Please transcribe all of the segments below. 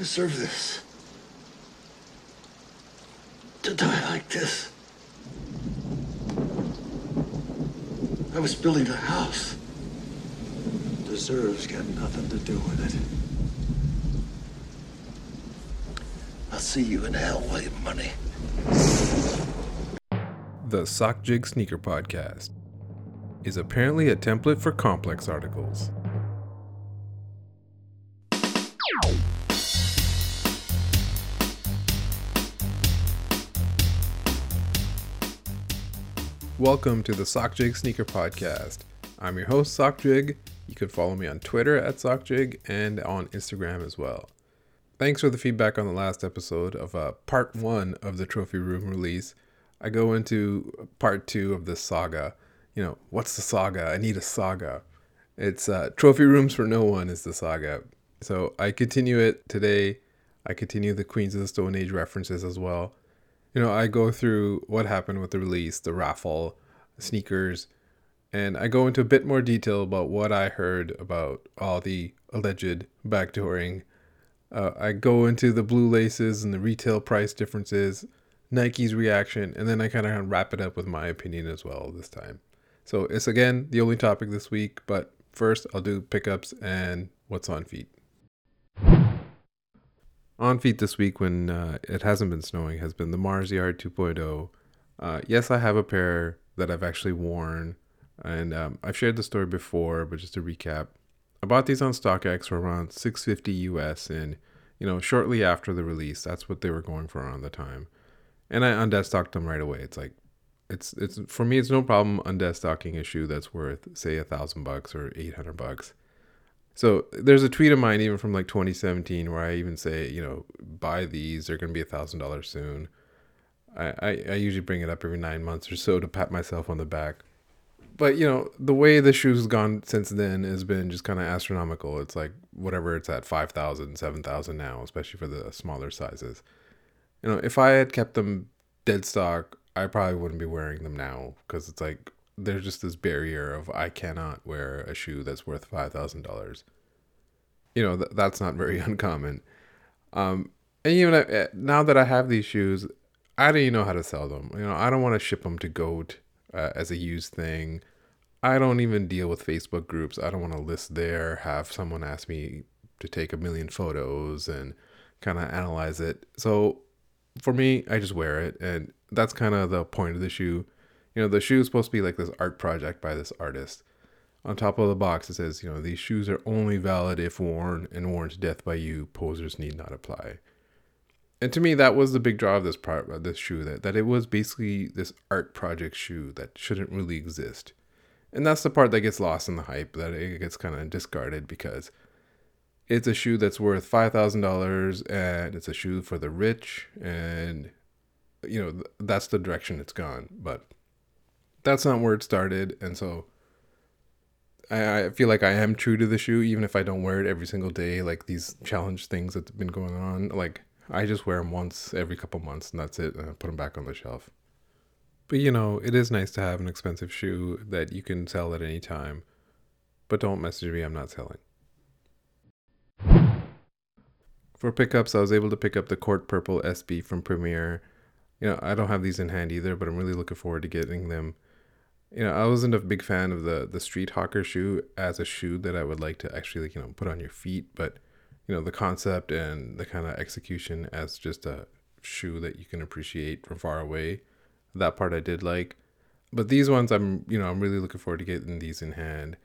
I don't deserve this. To die like this. I was building a house. Deserves got nothing to do with it. I'll see you in hell, William Munny. The Sock Jig Sneaker Podcast is apparently a template for complex articles. Welcome to the Sock Jig Sneaker Podcast. I'm your host, Sock Jig. You can follow me on Twitter at SockJig and on Instagram as well. Thanks for the feedback on the last episode of uh, part one of the Trophy Room release. I go into part two of this saga. You know, what's the saga? I need a saga. It's uh, Trophy Rooms for No One is the saga. So I continue it today. I continue the Queens of the Stone Age references as well you know, I go through what happened with the release, the raffle, sneakers, and I go into a bit more detail about what I heard about all the alleged backdooring. Uh, I go into the blue laces and the retail price differences, Nike's reaction, and then I kind of wrap it up with my opinion as well this time. So it's again the only topic this week, but first I'll do pickups and what's on feet on feet this week when uh, it hasn't been snowing has been the Mars Yard 2.0. Uh, yes, I have a pair that I've actually worn, and um, I've shared the story before, but just to recap, I bought these on StockX for around 650 US, and you know, shortly after the release, that's what they were going for around the time, and I undeadstocked them right away. It's like, it's it's for me, it's no problem undeadstocking a shoe that's worth say a thousand bucks or 800 bucks so there's a tweet of mine even from like 2017 where I even say, you know, buy these, they're going to be a thousand dollars soon. I, I, I usually bring it up every nine months or so to pat myself on the back. But you know, the way the shoes gone since then has been just kind of astronomical. It's like whatever it's at 5,000, 7,000 now, especially for the smaller sizes. You know, if I had kept them dead stock, I probably wouldn't be wearing them now because it's like there's just this barrier of I cannot wear a shoe that's worth five thousand dollars. You know th- that's not very uncommon. Um, and even uh, now that I have these shoes, I don't even know how to sell them. You know, I don't want to ship them to Goat uh, as a used thing. I don't even deal with Facebook groups. I don't want to list there, have someone ask me to take a million photos and kind of analyze it. So for me, I just wear it, and that's kind of the point of the shoe. You know, the shoe is supposed to be like this art project by this artist. On top of the box, it says, you know, these shoes are only valid if worn and worn to death by you. Posers need not apply. And to me, that was the big draw of this part of this shoe that that it was basically this art project shoe that shouldn't really exist. And that's the part that gets lost in the hype that it gets kind of discarded because it's a shoe that's worth five thousand dollars and it's a shoe for the rich and you know that's the direction it's gone. But that's not where it started, and so I, I feel like I am true to the shoe, even if I don't wear it every single day. Like these challenge things that's been going on, like I just wear them once every couple months, and that's it. And I put them back on the shelf. But you know, it is nice to have an expensive shoe that you can sell at any time. But don't message me; I'm not selling. For pickups, I was able to pick up the Court Purple SB from Premier. You know, I don't have these in hand either, but I'm really looking forward to getting them you know, I wasn't a big fan of the the street hawker shoe as a shoe that I would like to actually, like, you know, put on your feet, but you know, the concept and the kind of execution as just a shoe that you can appreciate from far away. That part I did like. But these ones I'm, you know, I'm really looking forward to getting these in hand.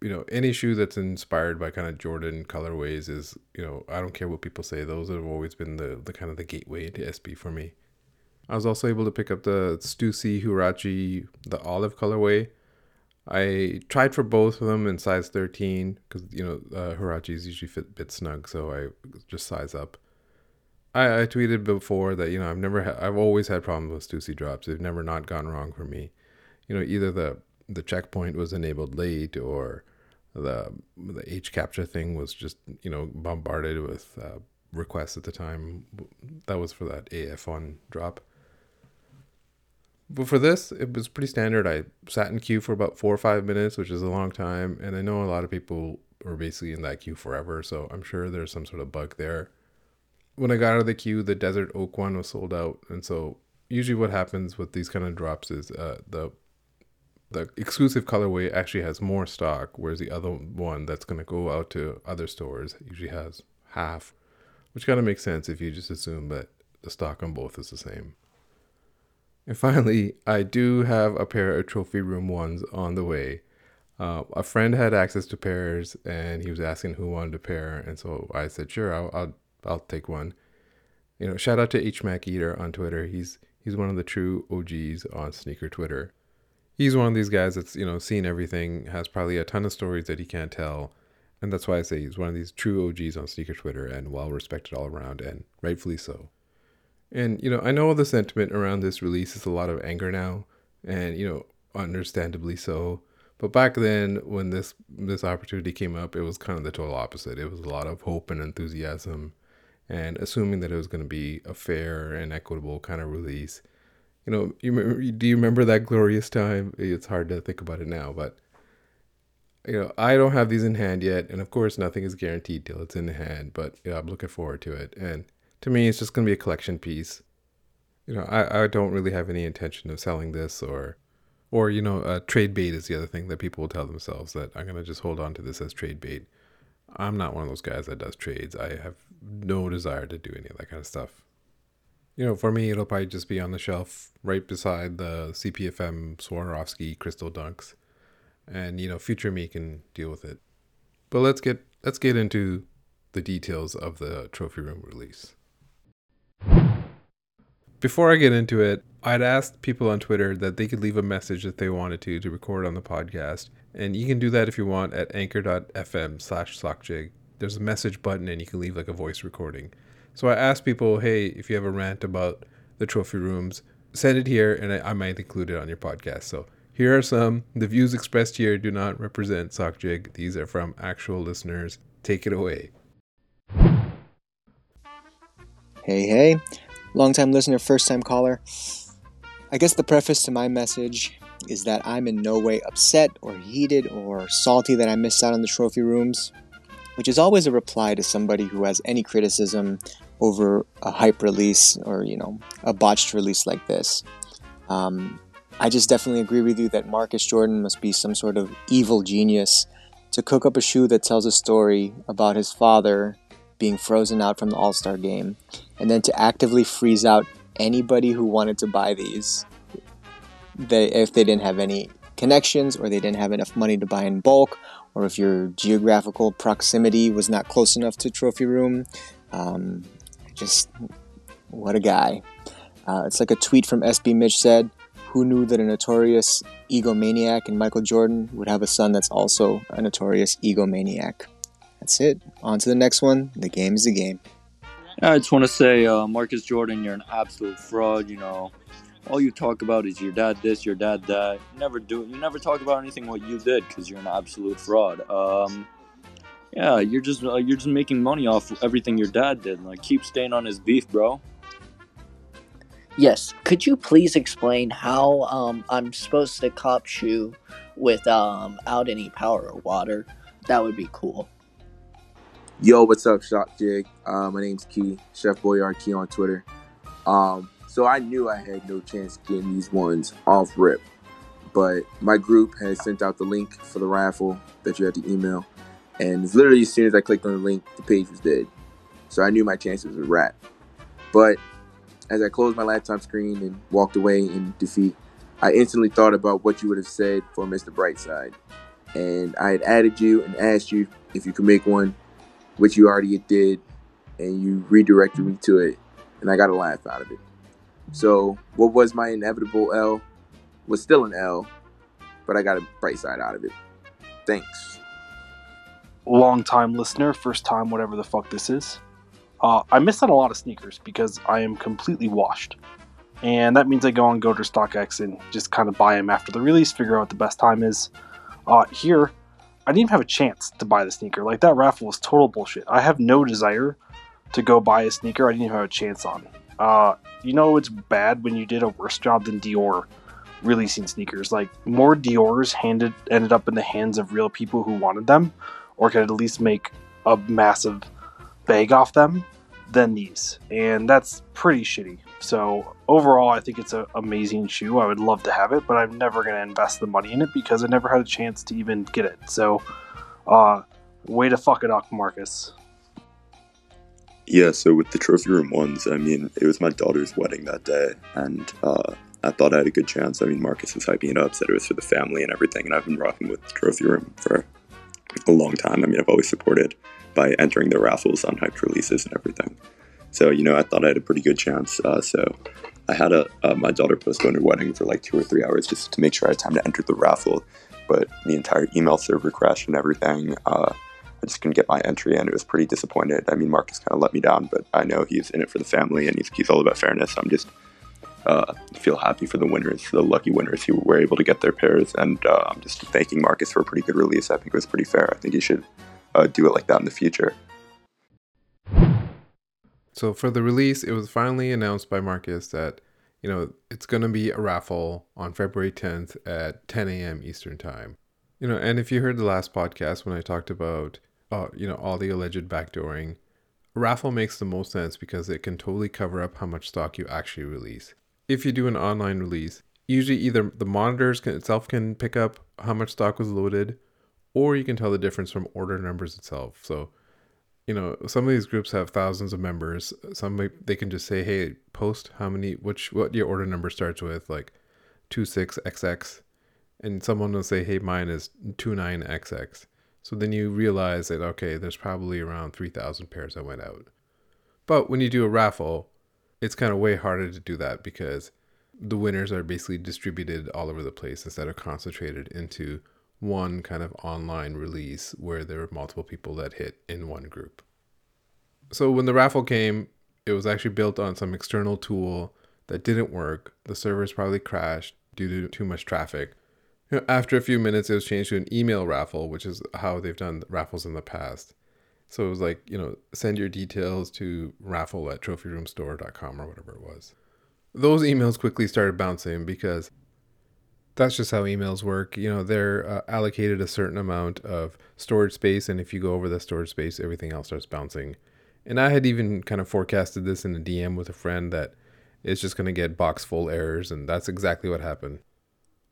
You know, any shoe that's inspired by kind of Jordan colorways is, you know, I don't care what people say, those have always been the the kind of the gateway to SB for me. I was also able to pick up the Stussy Huarache, the olive colorway. I tried for both of them in size 13 because, you know, uh, Huaraches usually fit a bit snug, so I just size up. I, I tweeted before that, you know, I've never had, I've always had problems with Stussy drops. They've never not gone wrong for me. You know, either the, the checkpoint was enabled late or the, the H captcha thing was just, you know, bombarded with uh, requests at the time. That was for that AF1 drop. But for this, it was pretty standard. I sat in queue for about four or five minutes, which is a long time. And I know a lot of people were basically in that queue forever. So I'm sure there's some sort of bug there. When I got out of the queue, the Desert Oak one was sold out, and so usually what happens with these kind of drops is uh, the the exclusive colorway actually has more stock, whereas the other one that's going to go out to other stores usually has half, which kind of makes sense if you just assume that the stock on both is the same. And finally, I do have a pair of trophy room ones on the way. Uh, a friend had access to pairs, and he was asking who wanted a pair, and so I said, "Sure, I'll I'll, I'll take one." You know, shout out to H Mac Eater on Twitter. He's he's one of the true OGs on sneaker Twitter he's one of these guys that's you know seen everything, has probably a ton of stories that he can't tell, and that's why I say he's one of these true OGs on sneaker Twitter and well respected all around, and rightfully so. And you know, I know the sentiment around this release is a lot of anger now, and you know, understandably so. But back then, when this this opportunity came up, it was kind of the total opposite. It was a lot of hope and enthusiasm, and assuming that it was going to be a fair and equitable kind of release you know, you do you remember that glorious time? It's hard to think about it now, but you know, I don't have these in hand yet, and of course, nothing is guaranteed till it's in hand. But yeah, I'm looking forward to it, and to me, it's just gonna be a collection piece. You know, I, I don't really have any intention of selling this or, or you know, uh, trade bait is the other thing that people will tell themselves that I'm gonna just hold on to this as trade bait. I'm not one of those guys that does trades. I have no desire to do any of that kind of stuff you know, for me, it'll probably just be on the shelf right beside the CPFM Swarovski crystal dunks, and you know, future me can deal with it. But let's get let's get into the details of the trophy room release. Before I get into it, I'd asked people on Twitter that they could leave a message if they wanted to to record on the podcast, and you can do that if you want at anchor.fm slash sockjig. There's a message button, and you can leave like a voice recording. So I asked people, hey, if you have a rant about the trophy rooms, send it here and I, I might include it on your podcast. So here are some. The views expressed here do not represent SockJig. These are from actual listeners. Take it away. Hey, hey. Longtime listener, first time caller. I guess the preface to my message is that I'm in no way upset or heated or salty that I missed out on the trophy rooms, which is always a reply to somebody who has any criticism over a hype release or you know a botched release like this. Um, I just definitely agree with you that Marcus Jordan must be some sort of evil genius to cook up a shoe that tells a story about his father being frozen out from the All Star game, and then to actively freeze out anybody who wanted to buy these. They, if they didn't have any connections or they didn't have enough money to buy in bulk or if your geographical proximity was not close enough to trophy room um, just what a guy. Uh, it's like a tweet from SB Mitch said, Who knew that a notorious egomaniac and Michael Jordan would have a son that's also a notorious egomaniac? That's it. On to the next one. The game is the game. I just want to say, uh, Marcus Jordan, you're an absolute fraud. You know, all you talk about is your dad this, your dad that. You never do. You never talk about anything what you did because you're an absolute fraud. Um, yeah, you're just uh, you're just making money off everything your dad did. Like, keep staying on his beef, bro. Yes. Could you please explain how um, I'm supposed to cop shoe without um, any power or water? That would be cool. Yo, what's up, Sock Jig? Uh, my name's Key, Chef Boyard Key on Twitter. Um, so I knew I had no chance getting these ones off rip, but my group has sent out the link for the raffle that you had to email. And literally, as soon as I clicked on the link, the page was dead. So I knew my chances were wrapped. But as I closed my laptop screen and walked away in defeat, I instantly thought about what you would have said for Mr. Brightside. And I had added you and asked you if you could make one, which you already did, and you redirected me to it, and I got a laugh out of it. So, what was my inevitable L was still an L, but I got a bright side out of it. Thanks long time listener, first time, whatever the fuck this is. Uh, I missed out a lot of sneakers because I am completely washed. And that means I go on Go to StockX and just kind of buy them after the release, figure out what the best time is. Uh, here, I didn't even have a chance to buy the sneaker. Like, that raffle was total bullshit. I have no desire to go buy a sneaker I didn't even have a chance on. Uh, you know, it's bad when you did a worse job than Dior releasing sneakers. Like, more Dior's handed ended up in the hands of real people who wanted them or could at least make a massive bag off them than these. And that's pretty shitty. So overall, I think it's an amazing shoe. I would love to have it, but I'm never to invest the money in it because I never had a chance to even get it. So, uh, way to fuck it up, Marcus. Yeah, so with the trophy room ones, I mean, it was my daughter's wedding that day, and uh, I thought I had a good chance. I mean, Marcus was hyping it up, said it was for the family and everything, and I've been rocking with the trophy room for a long time. I mean, I've always supported by entering the raffles on hyped releases and everything. So, you know, I thought I had a pretty good chance. Uh, so I had a, uh, my daughter postpone her wedding for like two or three hours just to make sure I had time to enter the raffle. But the entire email server crashed and everything. Uh, I just couldn't get my entry in. It was pretty disappointed. I mean, Marcus kind of let me down, but I know he's in it for the family and he's, he's all about fairness. I'm just uh, feel happy for the winners, the lucky winners who were able to get their pairs. And uh, I'm just thanking Marcus for a pretty good release. I think it was pretty fair. I think he should uh, do it like that in the future. So for the release, it was finally announced by Marcus that you know it's going to be a raffle on February 10th at 10 a.m. Eastern time. You know, and if you heard the last podcast when I talked about uh, you know all the alleged backdooring, raffle makes the most sense because it can totally cover up how much stock you actually release. If you do an online release, usually either the monitors can, itself can pick up how much stock was loaded, or you can tell the difference from order numbers itself. So you know, some of these groups have thousands of members. Some they can just say, "Hey, post how many, which what your order number starts with, like two six XX," and someone will say, "Hey, mine is two nine XX." So then you realize that okay, there's probably around three thousand pairs that went out. But when you do a raffle, it's kind of way harder to do that because the winners are basically distributed all over the place instead of concentrated into one kind of online release where there were multiple people that hit in one group. So when the raffle came, it was actually built on some external tool that didn't work. The servers probably crashed due to too much traffic. After a few minutes, it was changed to an email raffle, which is how they've done raffles in the past. So it was like, you know, send your details to raffle at trophyroomstore.com or whatever it was. Those emails quickly started bouncing because that's just how emails work. You know, they're uh, allocated a certain amount of storage space, and if you go over the storage space, everything else starts bouncing. And I had even kind of forecasted this in a DM with a friend that it's just going to get box full errors, and that's exactly what happened.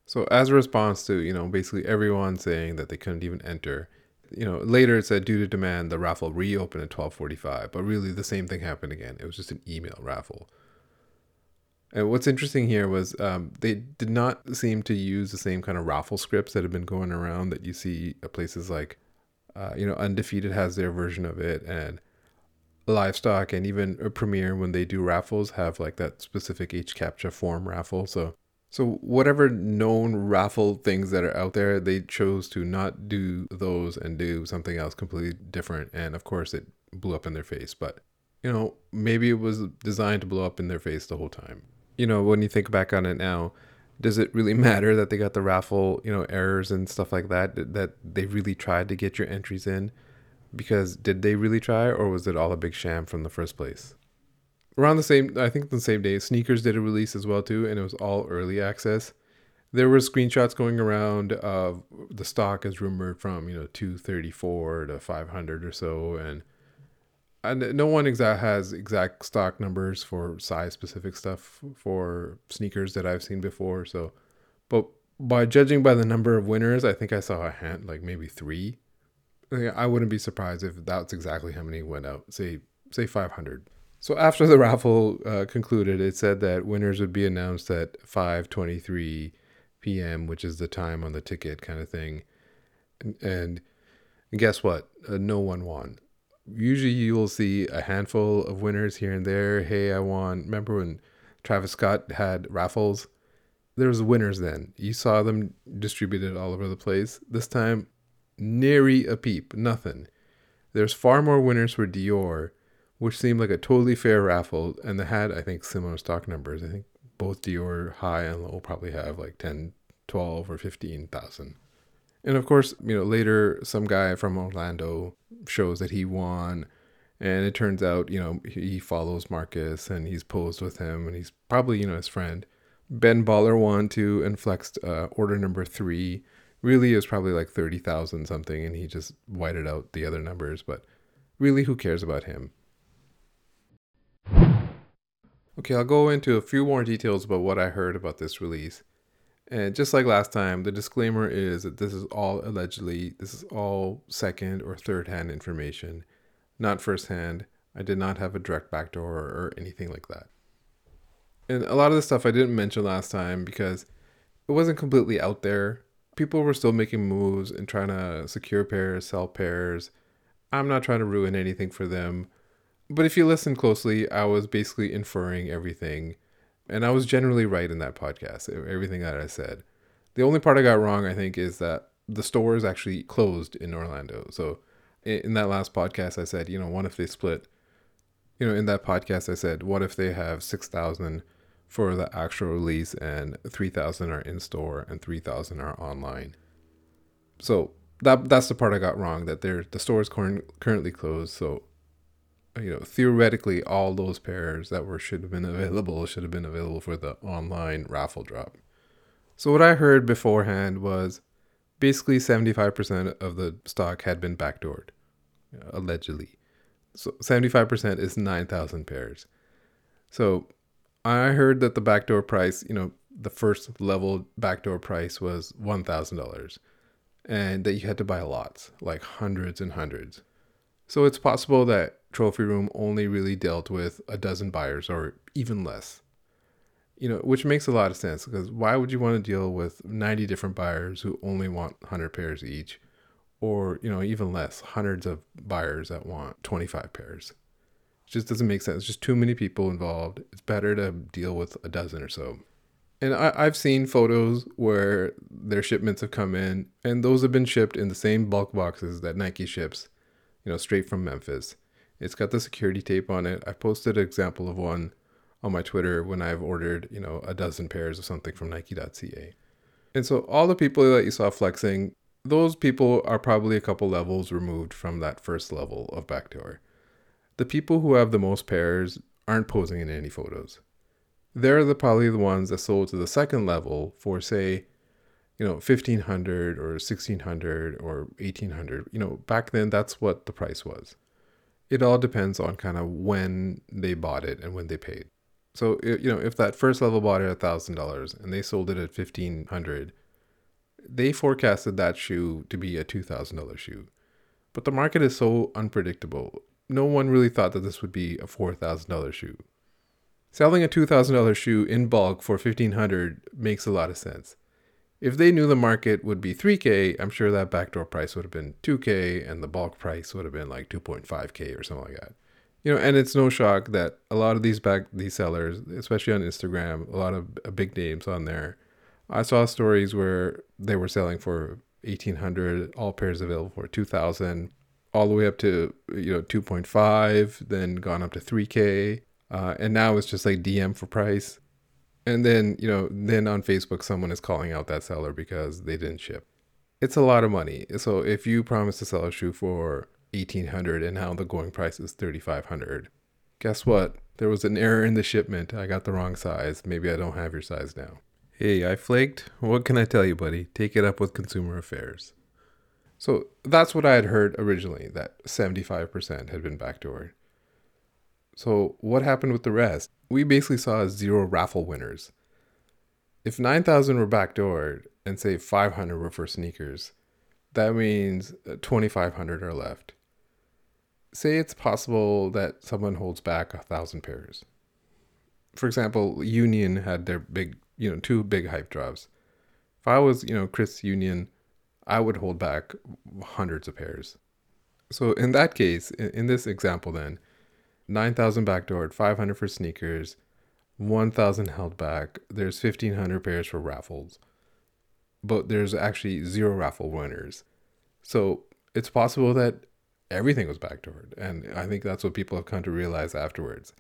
So, as a response to, you know, basically everyone saying that they couldn't even enter, you know, later it said due to demand, the raffle reopened at 1245, but really the same thing happened again. It was just an email raffle. And what's interesting here was um, they did not seem to use the same kind of raffle scripts that have been going around that you see at places like, uh, you know, Undefeated has their version of it, and Livestock and even Premier when they do raffles have like that specific H captcha form raffle. So, so whatever known raffle things that are out there, they chose to not do those and do something else completely different. And of course, it blew up in their face. But you know, maybe it was designed to blow up in their face the whole time you know, when you think back on it now, does it really matter that they got the raffle, you know, errors and stuff like that? That they really tried to get your entries in? Because did they really try, or was it all a big sham from the first place? Around the same, I think the same day, Sneakers did a release as well too, and it was all early access. There were screenshots going around of the stock is rumored from you know 234 to 500 or so, and and no one exact has exact stock numbers for size specific stuff for sneakers that I've seen before. So, but by judging by the number of winners, I think I saw a hand like maybe three. I wouldn't be surprised if that's exactly how many went out. Say say 500. So after the raffle uh, concluded, it said that winners would be announced at 5:23 p.m., which is the time on the ticket, kind of thing. And, and guess what? Uh, no one won usually you'll see a handful of winners here and there. Hey, I won. Remember when Travis Scott had raffles? There was winners then. You saw them distributed all over the place. This time, nary a peep, nothing. There's far more winners for Dior, which seemed like a totally fair raffle, and they had, I think, similar stock numbers. I think both Dior high and low probably have like 10, 12, or 15,000. And of course, you know, later some guy from Orlando shows that he won. And it turns out, you know, he follows Marcus and he's posed with him and he's probably, you know, his friend. Ben Baller won too and flexed uh, order number three, Really, was probably like 30,000 something, and he just whited out the other numbers, but really, who cares about him? Okay, I'll go into a few more details about what I heard about this release. And just like last time, the disclaimer is that this is all allegedly, this is all second or third hand information, not first hand. I did not have a direct backdoor or anything like that. And a lot of the stuff I didn't mention last time because it wasn't completely out there. People were still making moves and trying to secure pairs, sell pairs. I'm not trying to ruin anything for them. But if you listen closely, I was basically inferring everything. And I was generally right in that podcast, everything that I said. The only part I got wrong, I think, is that the store is actually closed in Orlando. So in that last podcast, I said, you know, what if they split? You know, in that podcast, I said, what if they have 6,000 for the actual release and 3,000 are in store and 3,000 are online? So that that's the part I got wrong that they're, the store is currently closed. So Uh, you know, theoretically, all those pairs that were should have been available should have been available for the online raffle drop. So what I heard beforehand was basically 75% of the stock had been backdoored, uh, allegedly. So 75% is 9,000 pairs. So I heard that the backdoor price, you know, the first level backdoor price was $1,000 and that you had to buy lots, like hundreds and hundreds. So it's possible that Trophy Room only really dealt with a dozen buyers or even less. You know, which makes a lot of sense because why would you want to deal with 90 different buyers who only want 100 pairs each or, you know, even less, hundreds of buyers that want 25 pairs? It just doesn't make sense. It's just too many people involved. It's better to deal with a dozen or so. And I, I've seen photos where their shipments have come in, and those have been shipped in the same bulk boxes that Nike ships you know, straight from Memphis. It's got the security tape on it. I posted an example of one on my Twitter when I've ordered, you know, a dozen pairs of something from Nike.ca. And so all the people that you saw flexing, those people are probably a couple levels removed from that first level of backdoor. The people who have the most pairs aren't posing in any photos. They're the probably the ones that sold to the second level for say you know 1500 or 1600 or 1800 you know back then that's what the price was it all depends on kind of when they bought it and when they paid. So you know if that first level bought it at $1000 and they sold it at 1500 they forecasted that shoe to be a $2000 shoe. But the market is so unpredictable. No one really thought that this would be a $4000 shoe. Selling a $2000 shoe in bulk for 1500 makes a lot of sense if they knew the market would be 3K, I'm sure that backdoor price would have been 2K and the bulk price would have been like 2.5K or something like that. You know, and it's no shock that a lot of these back these sellers, especially on Instagram, a lot of big names on there. I saw stories where they were selling for 1800, all pairs available for 2000, all the way up to, you know, 2.5, then gone up to 3K. Uh, and now it's just like DM for price and then you know then on facebook someone is calling out that seller because they didn't ship. It's a lot of money. So if you promise to sell a shoe for 1800 and now the going price is 3500 guess what? There was an error in the shipment. I got the wrong size. Maybe i don't have your size now. Hey i flaked. What can i tell you buddy? Take it up with consumer affairs. So that's what i had heard originally that 75% had been backdoored. So what happened with the rest we basically saw zero raffle winners. If 9,000 were backdoored and say 500 were for sneakers, that means 2,500 are left. Say it's possible that someone holds back a thousand pairs. For example, Union had their big, you know, two big hype drops. If I was, you know, Chris Union, I would hold back hundreds of pairs. So in that case, in this example, then 9,000 backdoored, 500 for sneakers, 1,000 held back. There's 1,500 pairs for raffles, but there's actually zero raffle winners. So it's possible that everything was backdoored, and I think that's what people have come to realize afterwards.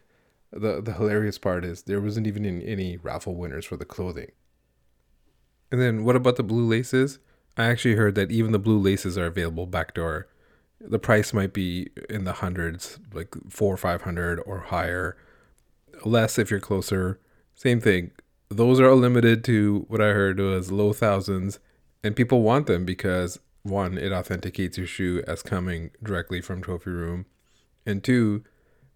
The the hilarious part is there wasn't even any raffle winners for the clothing. And then what about the blue laces? I actually heard that even the blue laces are available backdoor the price might be in the hundreds, like four or five hundred or higher. Less if you're closer. Same thing. Those are limited to what I heard was low thousands, And people want them because one, it authenticates your shoe as coming directly from Trophy Room, and two,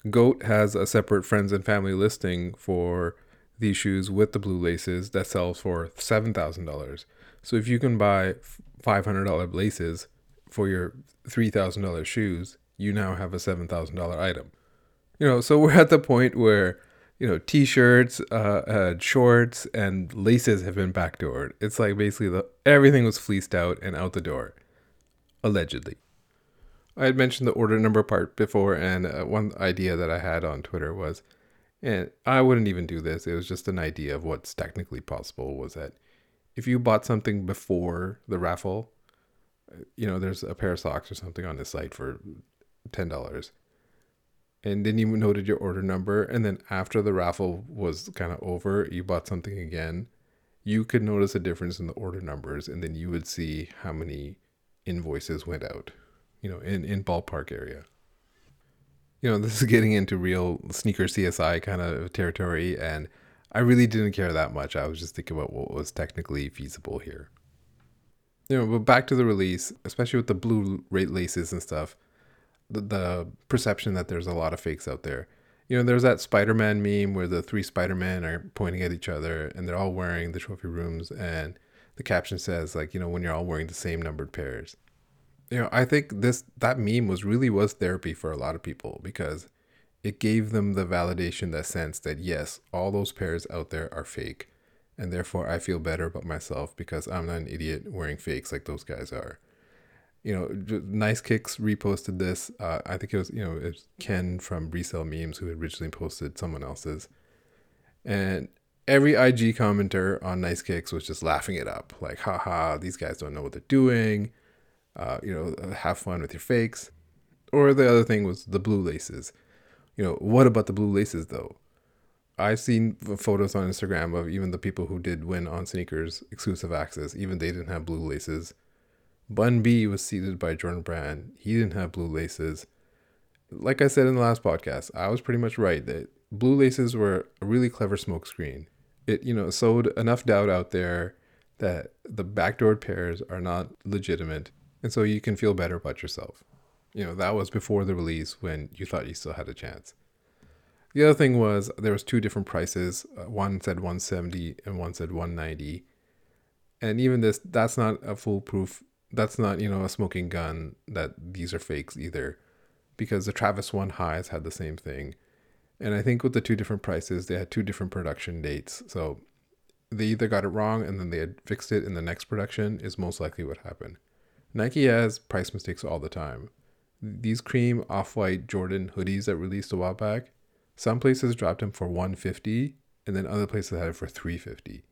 Goat has a separate friends and family listing for these shoes with the blue laces that sells for seven thousand dollars. So if you can buy five hundred dollar laces for your three thousand dollar shoes, you now have a seven thousand dollar item. You know, so we're at the point where you know t-shirts, uh, uh, shorts, and laces have been backdoored. It's like basically the everything was fleeced out and out the door, allegedly. I had mentioned the order number part before, and uh, one idea that I had on Twitter was, and I wouldn't even do this. It was just an idea of what's technically possible. Was that if you bought something before the raffle, you know, there's a pair of socks or something on this site for ten dollars, and then you noted your order number, and then after the raffle was kind of over, you bought something again, you could notice a difference in the order numbers, and then you would see how many invoices went out you know, in, in ballpark area. You know, this is getting into real sneaker CSI kind of territory, and I really didn't care that much. I was just thinking about what was technically feasible here. You know, but back to the release, especially with the blue rate laces and stuff, the, the perception that there's a lot of fakes out there. You know, there's that Spider Man meme where the three Spider Men are pointing at each other and they're all wearing the trophy rooms, and the caption says, like, you know, when you're all wearing the same numbered pairs you know, I think this that meme was really was therapy for a lot of people because it gave them the validation, that sense that yes, all those pairs out there are fake, and therefore I feel better about myself because I'm not an idiot wearing fakes like those guys are. You know, Nice Kicks reposted this. Uh, I think it was you know was Ken from Resell Memes who originally posted someone else's, and every IG commenter on Nice Kicks was just laughing it up, like, haha, these guys don't know what they're doing uh, you know, uh, have fun with your fakes. Or the other thing was the blue laces. You know, what about the blue laces though? I've seen photos on Instagram of even the people who did win on sneakers exclusive access, even they didn't have blue laces. Bun B was seated by Jordan Brand. He didn't have blue laces. Like I said in the last podcast, I was pretty much right that blue laces were a really clever smokescreen. It, you know, sowed enough doubt out there that the backdoored pairs are not legitimate and so you can feel better about yourself. You know, that was before the release when you thought you still had a chance. The other thing was there was two different prices. Uh, one said 170 and one said 190. And even this that's not a foolproof that's not, you know, a smoking gun that these are fakes either because the Travis 1 highs had the same thing. And I think with the two different prices, they had two different production dates. So they either got it wrong and then they had fixed it in the next production is most likely what happened. Nike has price mistakes all the time. These cream off-white Jordan hoodies that released a while back, some places dropped them for 150 and then other places had it for 350.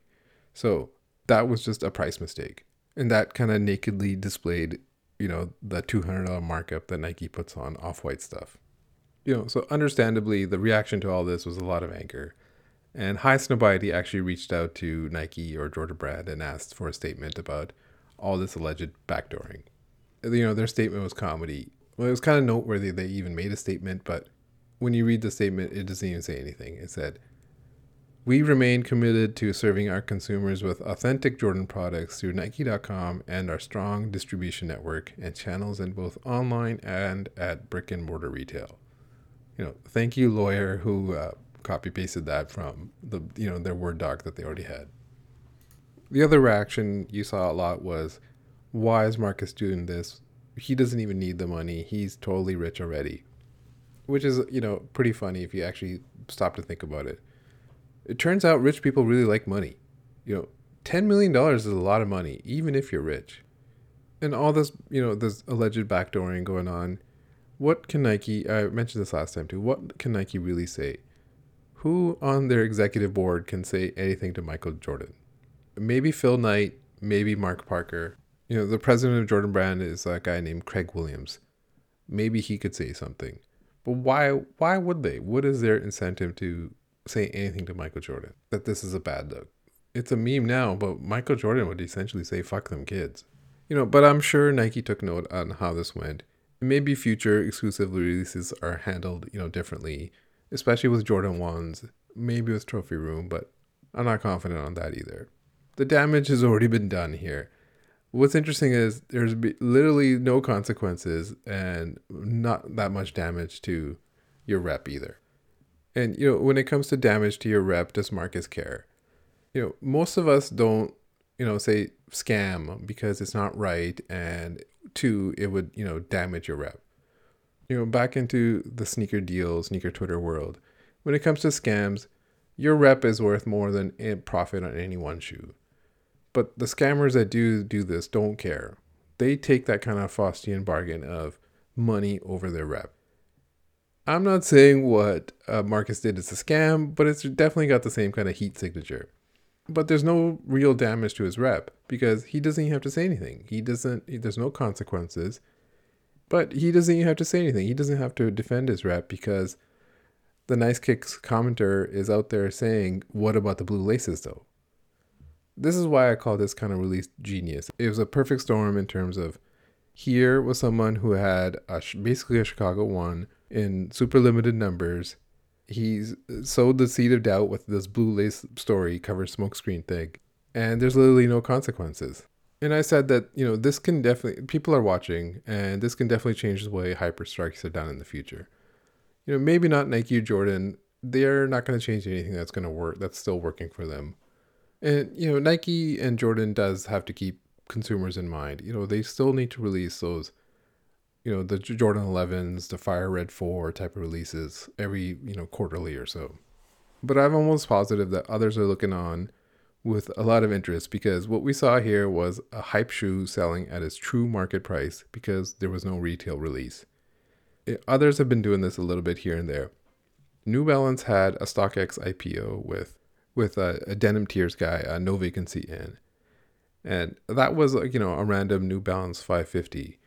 So that was just a price mistake. And that kind of nakedly displayed, you know, the $200 markup that Nike puts on off-white stuff. You know, so understandably, the reaction to all this was a lot of anger. And Highsnobiety actually reached out to Nike or Jordan Brand and asked for a statement about all this alleged backdooring. You know, their statement was comedy. Well, it was kind of noteworthy they even made a statement, but when you read the statement, it doesn't even say anything. It said, We remain committed to serving our consumers with authentic Jordan products through Nike.com and our strong distribution network and channels in both online and at brick and mortar retail. You know, thank you, lawyer, who uh, copy pasted that from the you know their Word doc that they already had the other reaction you saw a lot was, why is Marcus doing this? He doesn't even need the money. He's totally rich already. Which is, you know, pretty funny if you actually stop to think about it. It turns out rich people really like money. You know, $10 million is a lot of money, even if you're rich. And all this, you know, this alleged backdooring going on. What can Nike, I mentioned this last time too, what can Nike really say? Who on their executive board can say anything to Michael Jordan? maybe Phil Knight, maybe Mark Parker. You know, the president of Jordan Brand is a guy named Craig Williams. Maybe he could say something. But why why would they? What is their incentive to say anything to Michael Jordan? That this is a bad look. It's a meme now, but Michael Jordan would essentially say fuck them kids. You know, but I'm sure Nike took note on how this went. Maybe future exclusive releases are handled, you know, differently, especially with Jordan 1s, maybe with Trophy Room, but I'm not confident on that either the damage has already been done here. What's interesting is there's literally no consequences and not that much damage to your rep either. And you know, when it comes to damage to your rep, does Marcus care? You know, most of us don't, you know, say scam because it's not right and two, it would, you know, damage your rep. You know, back into the sneaker deal, sneaker Twitter world. When it comes to scams, your rep is worth more than a profit on any one shoe. But the scammers that do do this don't care. They take that kind of Faustian bargain of money over their rep. I'm not saying what uh, Marcus did is a scam, but it's definitely got the same kind of heat signature. But there's no real damage to his rep because he doesn't even have to say anything. He doesn't. There's no consequences. But he doesn't even have to say anything. He doesn't have to defend his rep because the Nice Kicks commenter is out there saying, "What about the blue laces, though?" This is why I call this kind of release genius. It was a perfect storm in terms of here was someone who had a, basically a Chicago one in super limited numbers. He's sowed the seed of doubt with this blue lace story cover smokescreen thing, and there's literally no consequences. And I said that you know this can definitely people are watching, and this can definitely change the way hyper strikes are done in the future. You know, maybe not Nike or Jordan. They're not going to change anything that's going to work. That's still working for them. And you know, Nike and Jordan does have to keep consumers in mind. You know, they still need to release those, you know, the Jordan 11s, the Fire Red 4 type of releases every, you know, quarterly or so. But I'm almost positive that others are looking on with a lot of interest because what we saw here was a hype shoe selling at its true market price because there was no retail release. Eh, others have been doing this a little bit here and there. New Balance had a StockX IPO with with a, a denim tears guy, a No Vacancy Inn. And that was you know, a random New Balance 550.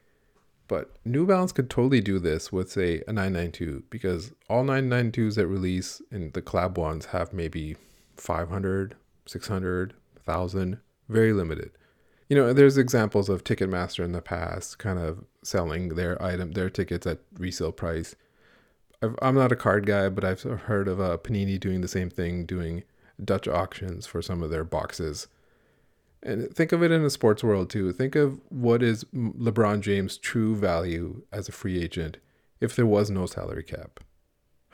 But New Balance could totally do this with, say, a 992 because all 992s that release and the collab ones have maybe 500, 600, 1,000, very limited. You know, there's examples of Ticketmaster in the past kind of selling their item, their tickets at resale price. i am not a card guy, but I've heard of uh, Panini doing the same thing, doing Dutch auctions for some of their boxes. And think of it in the sports world too. Think of what is LeBron James' true value as a free agent if there was no salary cap.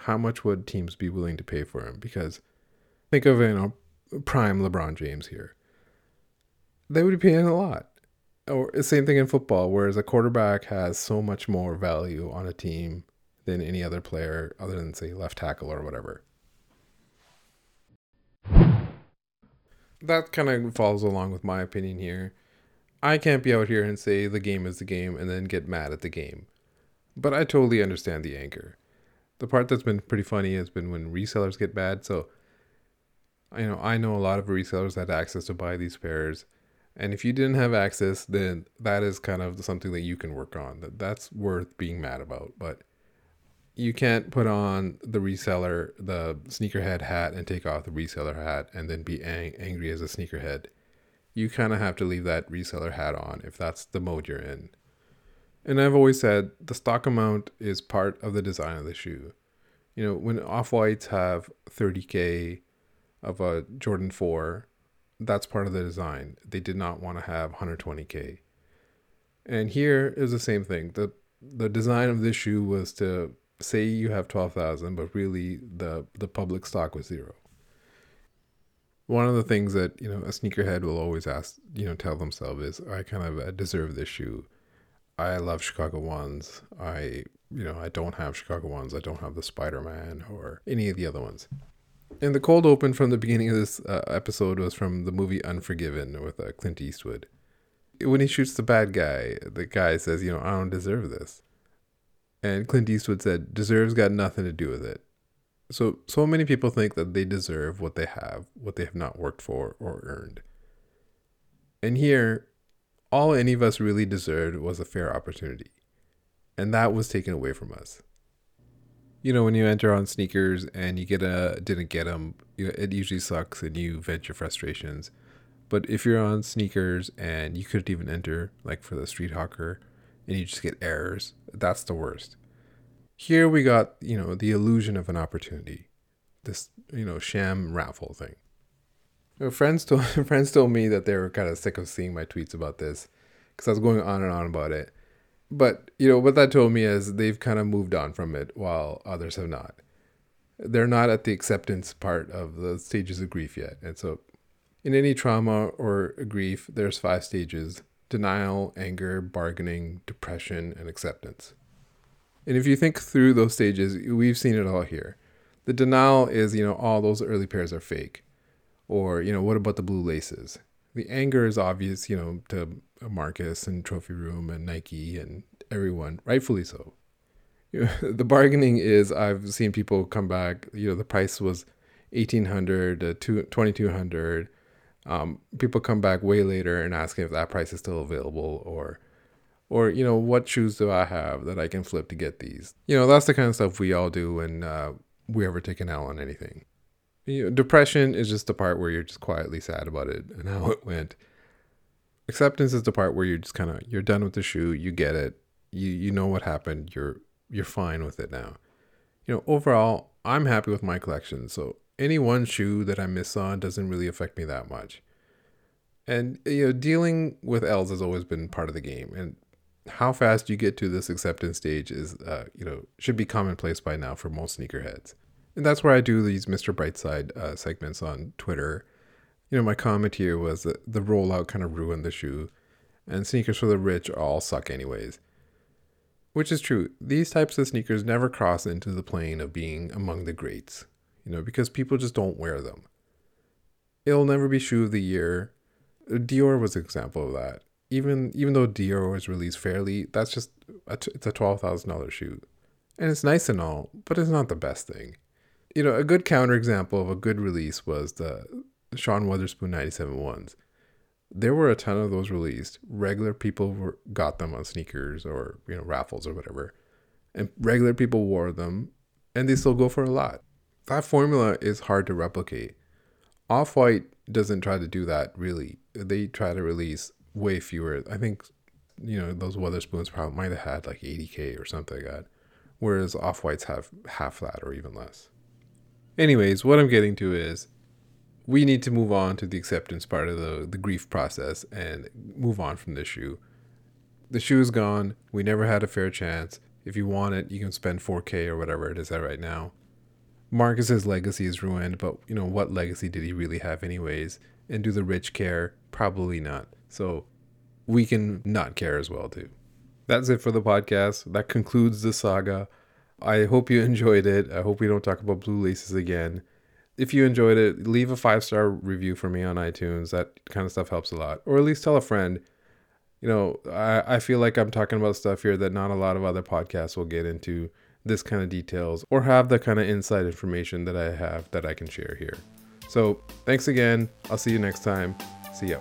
How much would teams be willing to pay for him? Because think of you know prime LeBron James here. They would be paying a lot. Or same thing in football, whereas a quarterback has so much more value on a team than any other player other than say left tackle or whatever. That kind of follows along with my opinion here. I can't be out here and say the game is the game and then get mad at the game. But I totally understand the anger. The part that's been pretty funny has been when resellers get bad. So, you know, I know a lot of resellers had access to buy these pairs. And if you didn't have access, then that is kind of something that you can work on. That that's worth being mad about. But you can't put on the reseller the sneakerhead hat and take off the reseller hat and then be ang- angry as a sneakerhead. You kind of have to leave that reseller hat on if that's the mode you're in. And i've always said the stock amount is part of the design of the shoe. You know when off-whites have 30k of a jordan 4 that's part of the design. They did not want to have 120k and here is the same thing. The the design of this shoe was to say you have 12,000 but really the the public stock was zero. One of the things that you know a sneakerhead will always ask you know tell themselves is i kind of deserve this shoe. I love chicago ones. I you know i don't have chicago ones. I don't have the spider-man or any of the other ones. And the cold open from the beginning of this uh, episode was from the movie unforgiven with uh, clint eastwood. When he shoots the bad guy the guy says you know i don't deserve this and Clint Eastwood said, deserves got nothing to do with it. So, so many people think that they deserve what they have, what they have not worked for or earned. And here, all any of us really deserved was a fair opportunity. And that was taken away from us. You know, when you enter on sneakers and you get a didn't get them, it usually sucks and you vent your frustrations. But if you're on sneakers and you couldn't even enter, like for the Street Hawker, and you just get errors. That's the worst. Here we got, you know, the illusion of an opportunity. This, you know, sham raffle thing. You know, friends told friends told me that they were kind of sick of seeing my tweets about this. because I was going on and on about it. But you know what that told me is they've kind of moved on from it, while others have not. They're not at the acceptance part of the stages of grief yet, and so in any trauma or grief, there's five stages: denial, anger, bargaining, depression, and acceptance. And if you think through those stages, we've seen it all here. The denial is, you know, all those early pairs are fake. Or, you know, what about the blue laces? The anger is obvious, you know, to Marcus and Trophy Room and Nike and everyone, rightfully so. The bargaining is I've seen people come back, you know, the price was 1800 to 2200 um, people come back way later and asking if that price is still available or or you know what shoes do i have that i can flip to get these you know that's the kind of stuff we all do when uh, we ever take an l on anything you know, depression is just the part where you're just quietly sad about it and how it went. Acceptance is the part where you're just kind of you're done with the shoe, you get it, you you know what happened, you're you're fine with it now. You know, overall, I'm happy with my collection, so any one shoe that I miss on doesn't really affect me that much. And you know, dealing with L's has always been part of the game, and how fast you get to this acceptance stage is, uh, you know, should be commonplace by now for most sneakerheads and that's where I do these Mr. Brightside uh, segments on Twitter. You know, my comment here was that the rollout kind of ruined the shoe, and sneakers for the rich all suck anyways. Which is true. These types of sneakers never cross into the plane of being among the greats, you know, because people just don't wear them. It'll never be shoe of the year. Dior was an example of that. Even even though Dior was released fairly, that's just a t- it's a twelve thousand dollar shoe, and it's nice and all, but it's not the best thing you know, a good counterexample of a good release was the Sean Wotherspoon 97 ones. There were a ton of those released. Regular people were, got them on SNKRS or, you know, raffles or whatever. And regular people wore them and they still go for a lot. That formula is hard to replicate. Off White doesn't try to do that really. They try to release way fewer. I think, you know, those Wotherspoons probably might have had like 80K or something like that. Whereas Off Whites have half that or even less. Anyways, what I'm getting to is we need to move on to the acceptance part of the, the grief process and move on from this shoe. The shoe is gone. We never had a fair chance. If you want it, you can spend 4K or whatever it is at right now. Marcus's legacy is ruined, but you know, what legacy did he really have anyways? And do the rich care? Probably not. So we can not care as well too. That's it for the podcast. That concludes the saga. I hope you enjoyed it. I hope we don't talk about blue laces again. If you enjoyed it, leave a five star review for me on iTunes. That kind of stuff helps a lot. Or at least tell a friend. You know, I, I feel like I'm talking about stuff here that not a lot of other podcasts will get into this kind of details or have the kind of inside information that I have that I can share here. So thanks again. I'll see you next time. See ya.